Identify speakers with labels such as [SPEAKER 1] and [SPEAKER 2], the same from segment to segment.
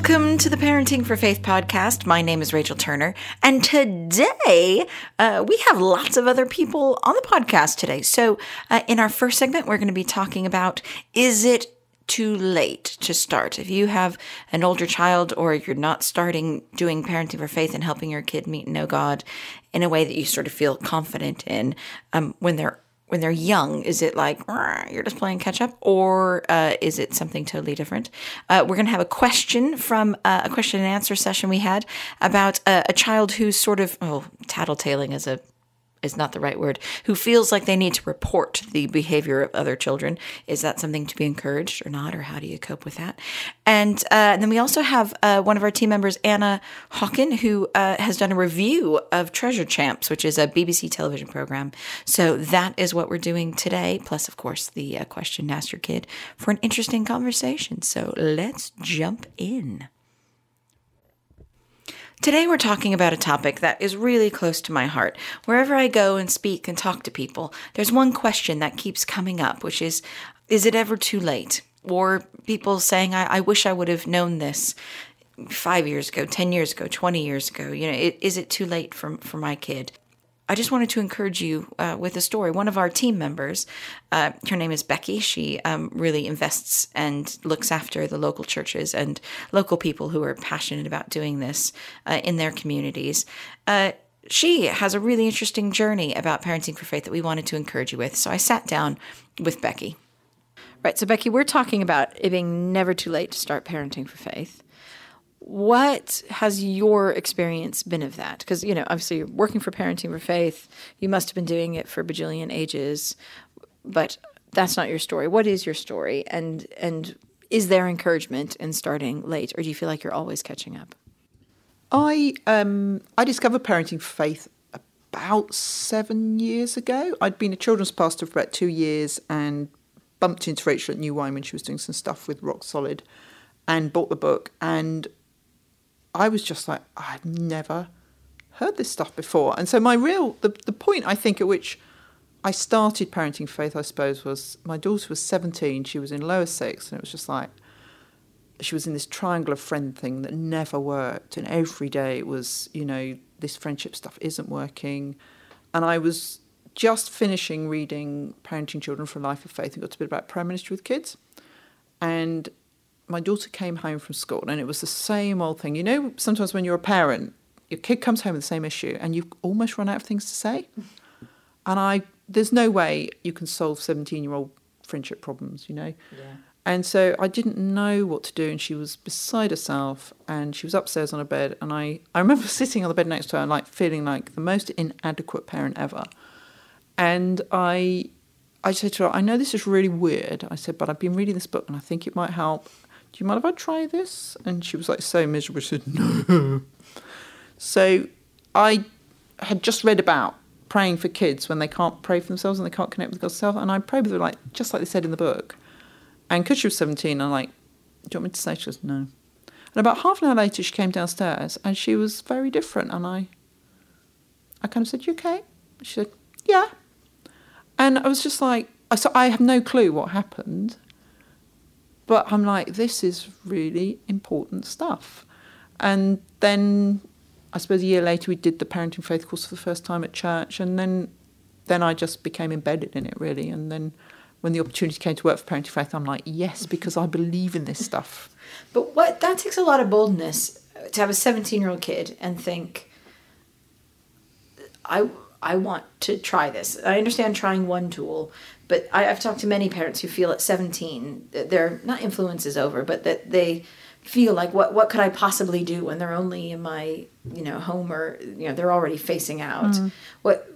[SPEAKER 1] Welcome to the Parenting for Faith podcast. My name is Rachel Turner, and today uh, we have lots of other people on the podcast today. So, uh, in our first segment, we're going to be talking about is it too late to start? If you have an older child or you're not starting doing Parenting for Faith and helping your kid meet and know God in a way that you sort of feel confident in um, when they're when they're young, is it like you're just playing catch up, or uh, is it something totally different? Uh, we're going to have a question from uh, a question and answer session we had about a child who's sort of oh tattletaling is a is not the right word, who feels like they need to report the behavior of other children. Is that something to be encouraged or not? Or how do you cope with that? And, uh, and then we also have uh, one of our team members, Anna Hawken, who uh, has done a review of Treasure Champs, which is a BBC television program. So that is what we're doing today. Plus, of course, the uh, question Ask Your Kid for an interesting conversation. So let's jump in. Today, we're talking about a topic that is really close to my heart. Wherever I go and speak and talk to people, there's one question that keeps coming up, which is Is it ever too late? Or people saying, I, I wish I would have known this five years ago, 10 years ago, 20 years ago. You know, is it too late for, for my kid? I just wanted to encourage you uh, with a story. One of our team members, uh, her name is Becky. She um, really invests and looks after the local churches and local people who are passionate about doing this uh, in their communities. Uh, she has a really interesting journey about parenting for faith that we wanted to encourage you with. So I sat down with Becky. Right. So, Becky, we're talking about it being never too late to start parenting for faith what has your experience been of that? Because, you know, obviously you're working for Parenting for Faith. You must have been doing it for bajillion ages, but that's not your story. What is your story? And, and is there encouragement in starting late, or do you feel like you're always catching up?
[SPEAKER 2] I, um, I discovered Parenting for Faith about seven years ago. I'd been a children's pastor for about two years and bumped into Rachel at New Wine when she was doing some stuff with Rock Solid and bought the book and I was just like, I've never heard this stuff before. And so my real the the point I think at which I started parenting faith, I suppose, was my daughter was seventeen, she was in lower six, and it was just like she was in this triangle of friend thing that never worked. And every day it was, you know, this friendship stuff isn't working. And I was just finishing reading Parenting Children for a Life of Faith and got to a bit about prayer ministry with kids. And my daughter came home from school and it was the same old thing. You know, sometimes when you're a parent, your kid comes home with the same issue and you've almost run out of things to say. And I, there's no way you can solve 17 year old friendship problems, you know? Yeah. And so I didn't know what to do, and she was beside herself, and she was upstairs on her bed, and I, I remember sitting on the bed next to her, and like feeling like the most inadequate parent ever. And I, I said to her, I know this is really weird. I said, but I've been reading this book, and I think it might help do you mind if I try this? And she was like so miserable. She said, no. So I had just read about praying for kids when they can't pray for themselves and they can't connect with God's self. And I prayed with her like, just like they said in the book. And because she was 17, I'm like, do you want me to say? She goes, no. And about half an hour later, she came downstairs and she was very different. And I, I kind of said, you okay? She said, yeah. And I was just like, so I have no clue what happened. But I'm like, this is really important stuff. And then I suppose a year later we did the parenting faith course for the first time at church, and then then I just became embedded in it really. And then when the opportunity came to work for parenting faith, I'm like, yes, because I believe in this stuff.
[SPEAKER 1] But what that takes a lot of boldness to have a 17 year old kid and think, I I want to try this. I understand trying one tool, but I, have talked to many parents who feel at 17 that their not influence is over, but that they feel like what what could I possibly do when they're only in my you know home or you know they're already facing out. Mm. What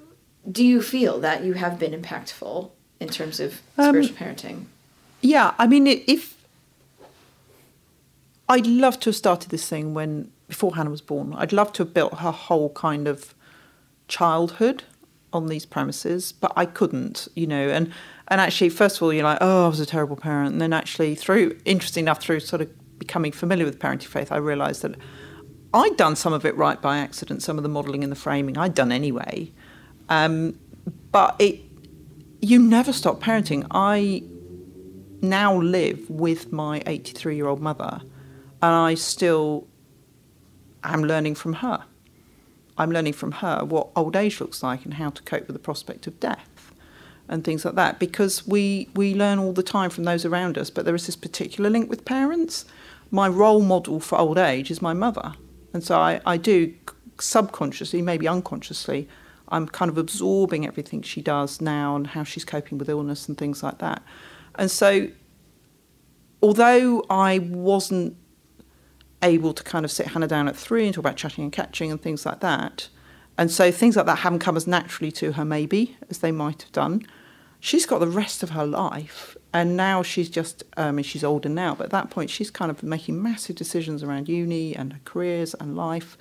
[SPEAKER 1] do you feel that you have been impactful in terms of um, spiritual parenting?
[SPEAKER 2] Yeah, I mean, if I'd love to have started this thing when before Hannah was born. I'd love to have built her whole kind of childhood on these premises, but I couldn't, you know, and And actually, first of all, you're like, oh, I was a terrible parent. And then actually, through, interesting enough, through sort of becoming familiar with parenting faith, I realised that I'd done some of it right by accident, some of the modelling and the framing I'd done anyway. Um, but it, you never stop parenting. I now live with my 83 year old mother, and I still am learning from her. I'm learning from her what old age looks like and how to cope with the prospect of death and things like that because we, we learn all the time from those around us, but there is this particular link with parents. My role model for old age is my mother. And so I, I do subconsciously, maybe unconsciously, I'm kind of absorbing everything she does now and how she's coping with illness and things like that. And so, although I wasn't able to kind of sit Hannah down at three and talk about chatting and catching and things like that. And so things like that haven't come as naturally to her, maybe, as they might have done. She's got the rest of her life. And now she's just, um, I mean, she's older now, but at that point, she's kind of making massive decisions around uni and her careers and life.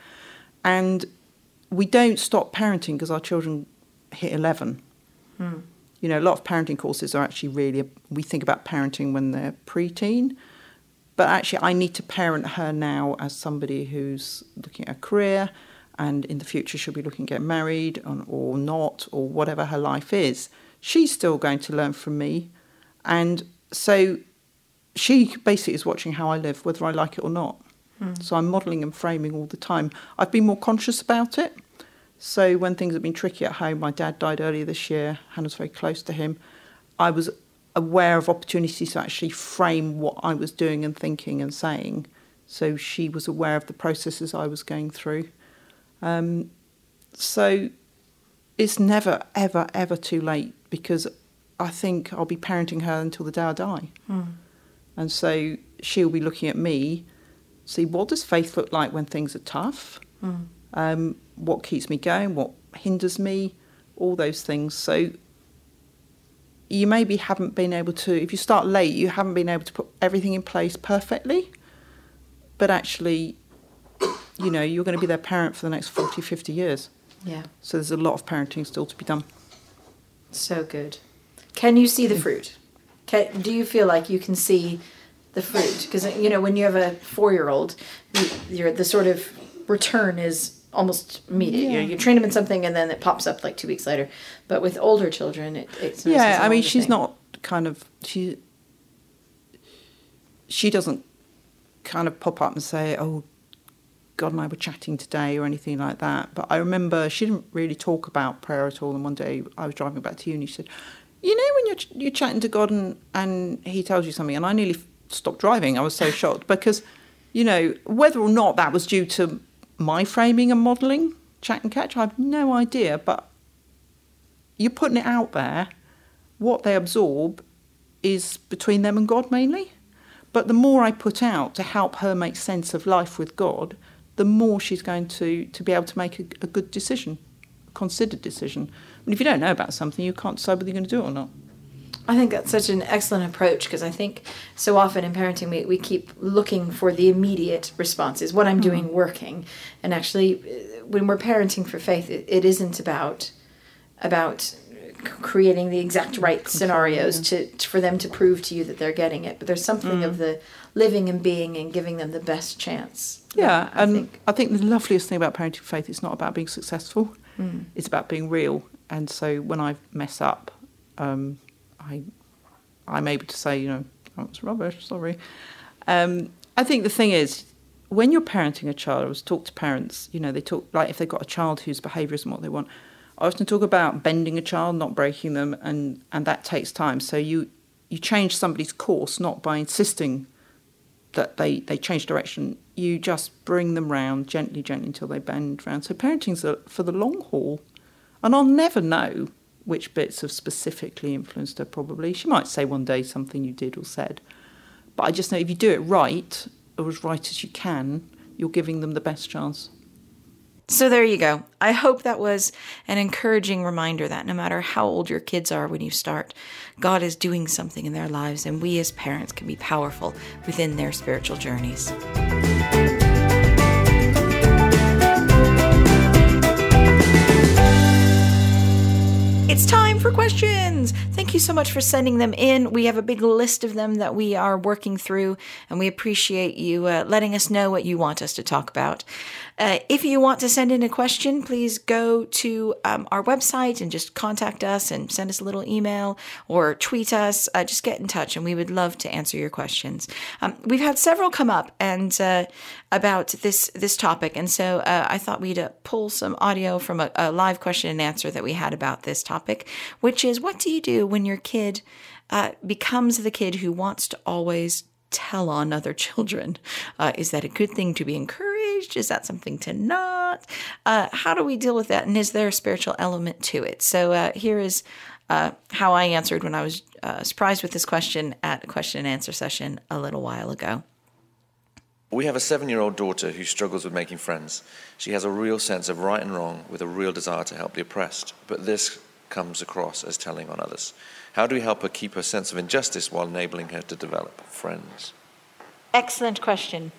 [SPEAKER 2] And we don't stop parenting because our children hit 11. Hmm. You know, a lot of parenting courses are actually really, we think about parenting when they're preteen but actually, I need to parent her now as somebody who's looking at a career and in the future she'll be looking to get married or not or whatever her life is. She's still going to learn from me. And so she basically is watching how I live, whether I like it or not. Mm. So I'm modelling and framing all the time. I've been more conscious about it. So when things have been tricky at home, my dad died earlier this year, Hannah's very close to him. I was aware of opportunities to actually frame what I was doing and thinking and saying. So she was aware of the processes I was going through. Um, so it's never, ever, ever too late because I think I'll be parenting her until the day I die. Mm. And so she'll be looking at me, see what does faith look like when things are tough? Mm. Um, what keeps me going? What hinders me? All those things. So you maybe haven't been able to, if you start late, you haven't been able to put everything in place perfectly. But actually, you know, you're going to be their parent for the next 40, 50 years.
[SPEAKER 3] Yeah.
[SPEAKER 2] So there's a lot of parenting still to be done.
[SPEAKER 3] So good. Can you see the fruit? Can, do you feel like you can see the fruit? Because, you know, when you have a four year old, the sort of return is almost immediate. Yeah. You, know, you train them in something and then it pops up like two weeks later. But with older children, it, it's
[SPEAKER 2] yeah. I mean, she's thing. not kind of she. She doesn't kind of pop up and say, "Oh, God and I were chatting today" or anything like that. But I remember she didn't really talk about prayer at all. And one day I was driving back to uni, she said, "You know, when you're you're chatting to God and and He tells you something," and I nearly stopped driving. I was so shocked because, you know, whether or not that was due to my framing and modelling, chat and catch, I have no idea. But you're putting it out there. What they absorb is between them and God mainly. But the more I put out to help her make sense of life with God, the more she's going to, to be able to make a, a good decision, a considered decision. Mean, if you don't know about something, you can't decide whether you're going to do it or not.
[SPEAKER 3] I think that's such an excellent approach because I think so often in parenting we, we keep looking for the immediate responses. What I'm mm doing working, and actually, uh, when we're parenting for faith, it, it isn't about about creating the exact right scenarios to, to, for them to prove to you that they're getting it. But there's something mm. of the living and being and giving them the best chance.
[SPEAKER 2] Yeah, I and think. I think the loveliest thing about parenting for faith is not about being successful. Mm. It's about being real. And so when I mess up. Um, I, I'm able to say, you know, that was rubbish, sorry. Um, I think the thing is, when you're parenting a child, I was talk to parents, you know, they talk, like if they've got a child whose behaviour isn't what they want, I often talk about bending a child, not breaking them, and, and that takes time. So you, you change somebody's course not by insisting that they, they change direction. You just bring them round gently, gently until they bend round. So parenting's for the long haul. And I'll never know which bits have specifically influenced her, probably. She might say one day something you did or said. But I just know if you do it right, or as right as you can, you're giving them the best chance.
[SPEAKER 3] So there you go. I hope that was an encouraging reminder that no matter how old your kids are when you start, God is doing something in their lives, and we as parents can be powerful within their spiritual journeys. It's time for questions. Thank you so much for sending them in. We have a big list of them that we are working through, and we appreciate you uh, letting us know what you want us to talk about. Uh, if you want to send in a question, please go to um, our website and just contact us and send us a little email or tweet us. Uh, just get in touch, and we would love to answer your questions. Um, we've had several come up and uh, about this this topic, and so uh, I thought we'd uh, pull some audio from a, a, live question and answer that we had about this topic, which is, what do you do when your kid uh, becomes the kid who wants to always tell on other children? is that a good thing to be encouraged? encouraged? Is that something to not? Uh, how do we deal with that? And is there a spiritual element to it? So uh, here is uh, how I answered when I was uh, surprised with this question at a question and answer session a little while ago.
[SPEAKER 4] We have a seven year old daughter who struggles with making friends. She has a real sense of right and wrong with a real desire to help the oppressed, but this comes across as telling on others. How do we help her keep her sense of injustice while enabling her to develop friends?
[SPEAKER 3] Excellent question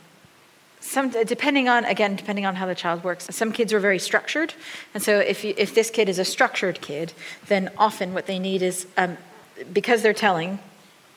[SPEAKER 3] some depending on again depending on how the child works some kids are very structured and so if you, if this kid is a structured kid then often what they need is um, because they're telling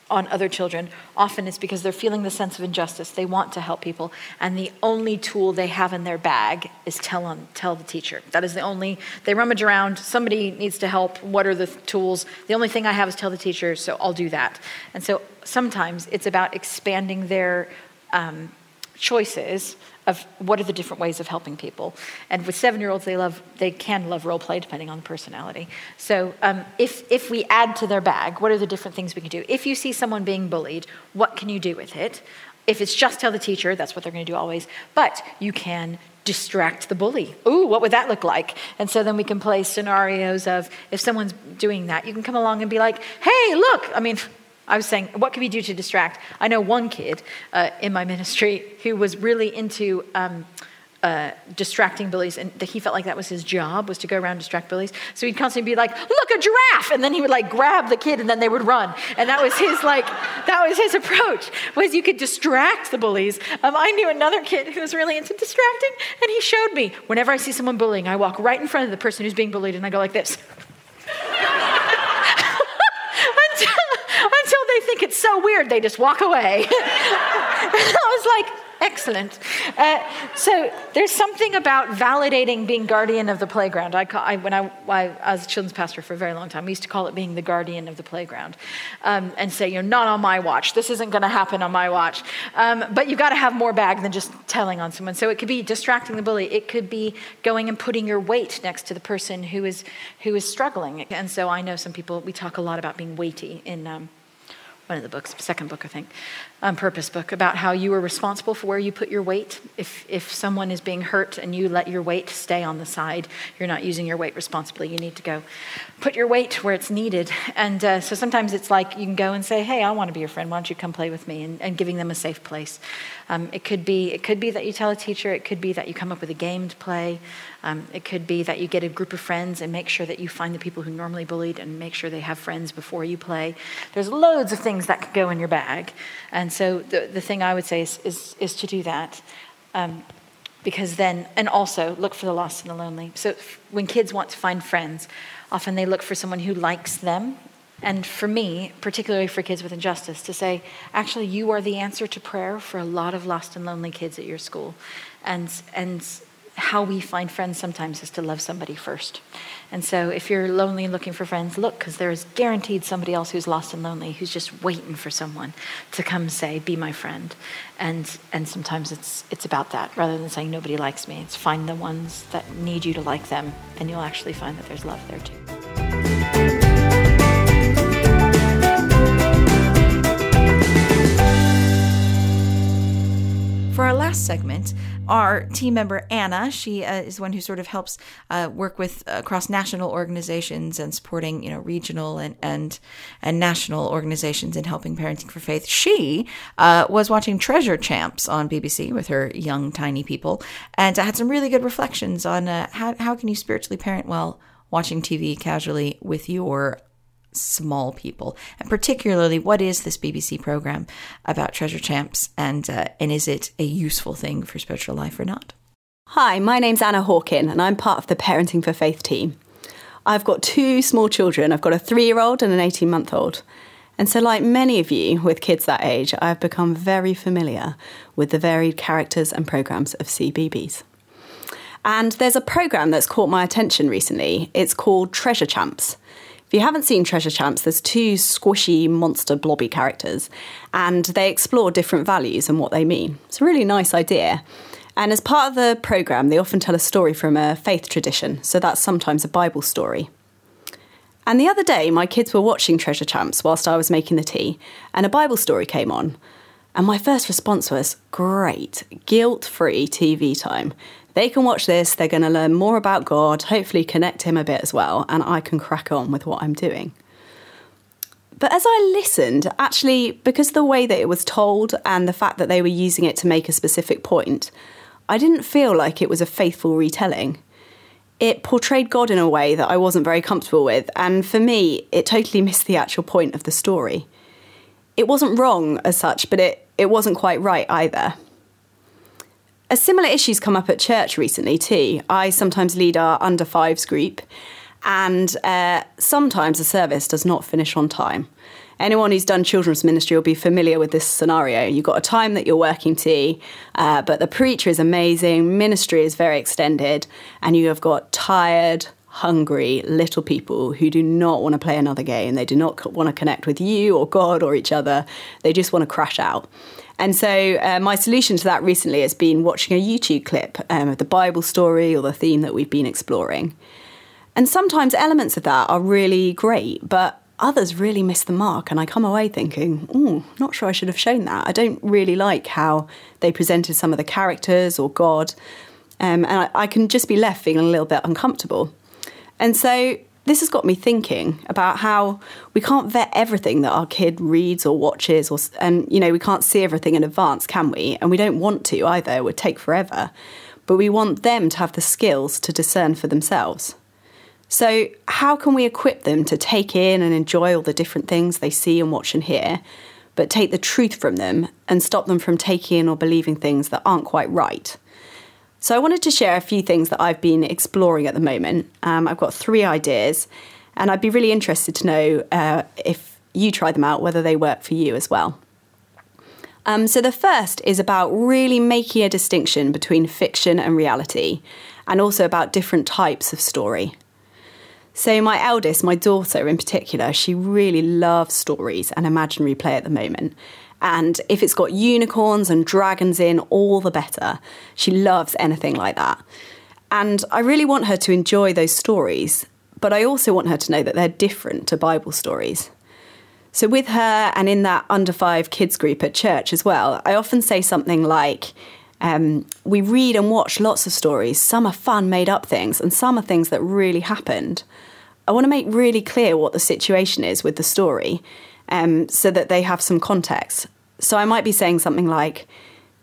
[SPEAKER 3] on other children often it's because they're feeling the sense of injustice. They want to help people and the only tool they have in their bag is tell on tell the teacher. That is the only they rummage around somebody needs to help what are the tools? The only thing i have is tell the teacher so i'll do that. And so sometimes it's about expanding their um, choices of what are the different ways of helping people. And with seven-year-olds, they love they can love role play depending on the personality. So um, if if we add to their bag, what are the different things we can do? If you see someone being bullied, what can you do with it? If it's just tell the teacher, that's what they're going to do always. But you can distract the bully. Ooh, what would that look like? And so then we can play scenarios of if someone's doing that, you can come along and be like, hey, look, I mean, I was saying, what can we do to distract? I know one kid uh, in my ministry who was really into um, uh, distracting bullies, and he felt like that was his job was to go around distract bullies. So he'd constantly be like, "Look, a giraffe!" and then he would like grab the kid, and then they would run. And that was his like, that was his approach was you could distract the bullies. Um, I knew another kid who was really into distracting, and he showed me whenever I see someone bullying, I walk right in front of the person who's being bullied, and I go like this. until they think it's so weird, they just walk away. I was like, Excellent. Uh, so there's something about validating being guardian of the playground. I, call, I when I, I, was a children's pastor for a very long time, we used to call it being the guardian of the playground, um, and say, you know, not on my watch. This isn't going to happen on my watch. Um, but you've got to have more bag than just telling on someone. So it could be distracting the bully. It could be going and putting your weight next to the person who is who is struggling. And so I know some people. We talk a lot about being weighty in. Um, one of the books, second book, I think, um, purpose book about how you are responsible for where you put your weight. If, if someone is being hurt and you let your weight stay on the side, you're not using your weight responsibly. You need to go put your weight where it's needed. And uh, so sometimes it's like you can go and say, hey, I want to be your friend. Why don't you come play with me? And, and giving them a safe place. Um, it, could be, it could be that you tell a teacher. It could be that you come up with a game to play. Um, it could be that you get a group of friends and make sure that you find the people who normally bullied and make sure they have friends before you play. There's loads of things that could go in your bag. And so the, the thing I would say is, is, is to do that. Um, because then, and also look for the lost and the lonely. So when kids want to find friends, often they look for someone who likes them. And for me, particularly for kids with injustice, to say, actually, you are the answer to prayer for a lot of lost and lonely kids at your school. And, and how we find friends sometimes is to love somebody first. And so if you're lonely and looking for friends, look, because there is guaranteed somebody else who's lost and lonely who's just waiting for someone to come say, be my friend. And, and sometimes it's, it's about that rather than saying nobody likes me. It's find the ones that need you to like them, and you'll actually find that there's love there too. For our last segment, our team member Anna, she uh, is one who sort of helps uh, work with across national organizations and supporting, you know, regional and and and national organizations in helping parenting for faith. She uh, was watching Treasure Champs on BBC with her young tiny people, and had some really good reflections on uh, how how can you spiritually parent well watching TV casually with your small people, and particularly what is this BBC program about treasure champs, and uh, and is it a useful thing for spiritual life or not?
[SPEAKER 5] Hi, my name's Anna Hawkin, and I'm part of the Parenting for Faith team. I've got two small children. I've got a three year old and an 18 month old. And so, like many of you with kids that age, I've become very familiar with the varied characters and programs of CBeebies. And there's a program that's caught my attention recently. It's called Treasure Champs. If you haven't seen Treasure Champs, there's two squishy monster blobby characters, and they explore different values and what they mean. It's a really nice idea. And as part of the programme, they often tell a story from a faith tradition, so that's sometimes a Bible story. And the other day, my kids were watching Treasure Champs whilst I was making the tea, and a Bible story came on. And my first response was, Great, guilt free TV time. They can watch this, they're going to learn more about God, hopefully connect him a bit as well, and I can crack on with what I'm doing. But as I listened, actually, because the way that it was told and the fact that they were using it to make a specific point, I didn't feel like it was a faithful retelling it portrayed God in a way that I wasn't very comfortable with, and for me, it totally missed the actual point of the story. It wasn't wrong as such, but it, it wasn't quite right either. A similar issues come up at church recently too. I sometimes lead our under fives group, and uh, sometimes the service does not finish on time. Anyone who's done children's ministry will be familiar with this scenario. You've got a time that you're working to, uh, but the preacher is amazing, ministry is very extended, and you have got tired, hungry little people who do not want to play another game. They do not want to connect with you or God or each other. They just want to crash out. And so, uh, my solution to that recently has been watching a YouTube clip um, of the Bible story or the theme that we've been exploring. And sometimes elements of that are really great, but others really miss the mark and I come away thinking, oh, not sure I should have shown that. I don't really like how they presented some of the characters or God. Um, and I, I can just be left feeling a little bit uncomfortable. And so this has got me thinking about how we can't vet everything that our kid reads or watches or and you know we can't see everything in advance can we? And we don't want to either. It would take forever. But we want them to have the skills to discern for themselves. So, how can we equip them to take in and enjoy all the different things they see and watch and hear, but take the truth from them and stop them from taking in or believing things that aren't quite right? So, I wanted to share a few things that I've been exploring at the moment. Um, I've got three ideas, and I'd be really interested to know uh, if you try them out, whether they work for you as well. Um, so, the first is about really making a distinction between fiction and reality, and also about different types of story. So, my eldest, my daughter in particular, she really loves stories and imaginary play at the moment. And if it's got unicorns and dragons in, all the better. She loves anything like that. And I really want her to enjoy those stories, but I also want her to know that they're different to Bible stories. So, with her and in that under five kids group at church as well, I often say something like, um, we read and watch lots of stories. Some are fun, made up things, and some are things that really happened. I want to make really clear what the situation is with the story um, so that they have some context. So I might be saying something like,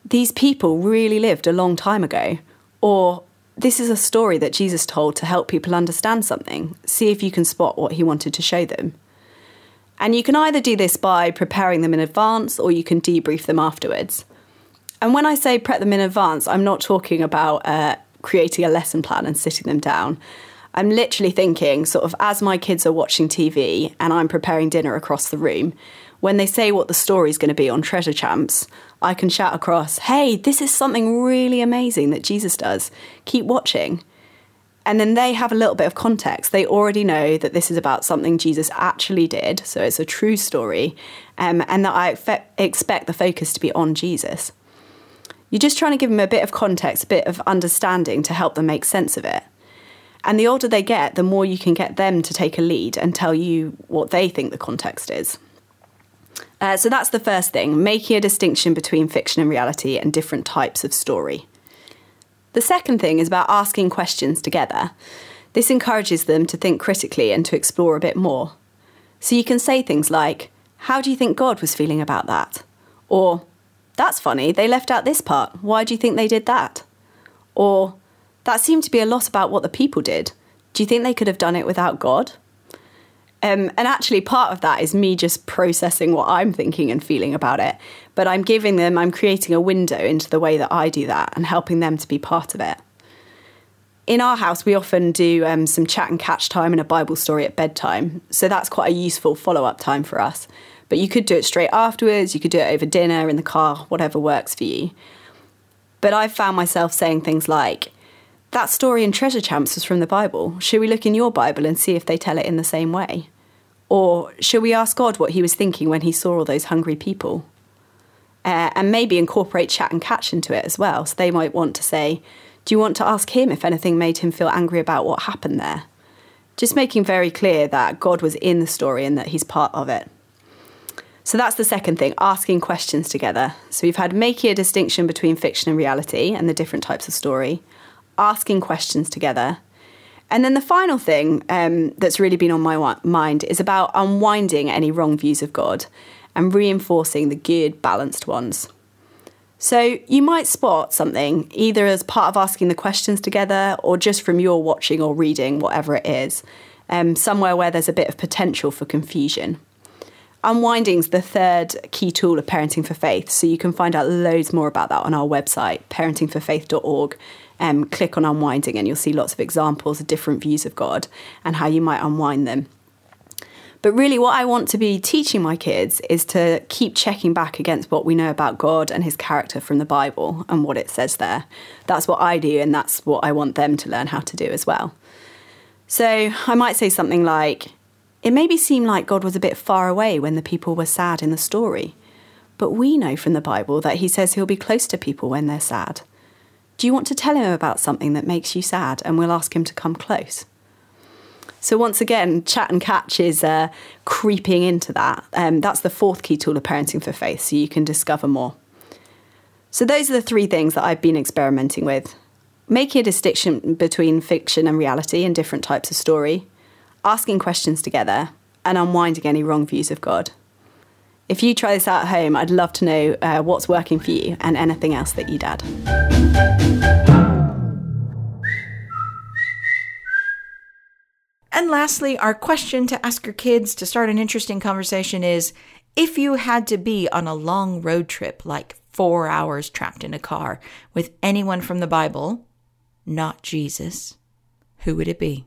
[SPEAKER 5] These people really lived a long time ago, or this is a story that Jesus told to help people understand something. See if you can spot what he wanted to show them. And you can either do this by preparing them in advance or you can debrief them afterwards. And when I say prep them in advance, I'm not talking about uh, creating a lesson plan and sitting them down. I'm literally thinking, sort of, as my kids are watching TV and I'm preparing dinner across the room, when they say what the story's going to be on Treasure Champs, I can shout across, hey, this is something really amazing that Jesus does. Keep watching. And then they have a little bit of context. They already know that this is about something Jesus actually did, so it's a true story, um, and that I fe- expect the focus to be on Jesus. You're just trying to give them a bit of context, a bit of understanding to help them make sense of it. And the older they get, the more you can get them to take a lead and tell you what they think the context is. Uh, so that's the first thing, making a distinction between fiction and reality and different types of story. The second thing is about asking questions together. This encourages them to think critically and to explore a bit more. So you can say things like, How do you think God was feeling about that? Or, That's funny, they left out this part. Why do you think they did that? Or, that seemed to be a lot about what the people did. Do you think they could have done it without God? Um, and actually, part of that is me just processing what I'm thinking and feeling about it. But I'm giving them, I'm creating a window into the way that I do that and helping them to be part of it. in our house, we often do um, some chat and catch time and a Bible story at bedtime. So that's quite a useful follow up time for us. But you could do it straight afterwards, you could do it over dinner, in the car, whatever works for you. But I've found myself saying things like, that story in Treasure Champs was from the Bible. Should we look in your Bible and see if they tell it in the same way? Or should we ask God what he was thinking when he saw all those hungry people? Uh, and maybe incorporate chat and catch into it as well. So they might want to say, Do you want to ask him if anything made him feel angry about what happened there? Just making very clear that God was in the story and that he's part of it. So that's the second thing, asking questions together. So we've had making a distinction between fiction and reality and the different types of story asking questions together. And then the final thing um, that's really been on my mind is about unwinding any wrong views of God and reinforcing the good, balanced ones. So you might spot something either as part of asking the questions together or just from your watching or reading, whatever it is, um, somewhere where there's a bit of potential for confusion. Unwinding's the third key tool of Parenting for Faith, so you can find out loads more about that on our website, parentingforfaith.org um, click on unwinding and you'll see lots of examples of different views of God and how you might unwind them. But really, what I want to be teaching my kids is to keep checking back against what we know about God and his character from the Bible and what it says there. That's what I do, and that's what I want them to learn how to do as well. So I might say something like, It maybe seemed like God was a bit far away when the people were sad in the story. But we know from the Bible that he says he'll be close to people when they're sad. Do you want to tell him about something that makes you sad? And we'll ask him to come close. So, once again, chat and catch is uh, creeping into that. Um, that's the fourth key tool of parenting for faith, so you can discover more. So, those are the three things that I've been experimenting with making a distinction between fiction and reality and different types of story, asking questions together, and unwinding any wrong views of God. If you try this out at home, I'd love to know uh, what's working for you and anything else that you'd add.
[SPEAKER 3] And lastly, our question to ask your kids to start an interesting conversation is if you had to be on a long road trip, like four hours trapped in a car, with anyone from the Bible, not Jesus, who would it be?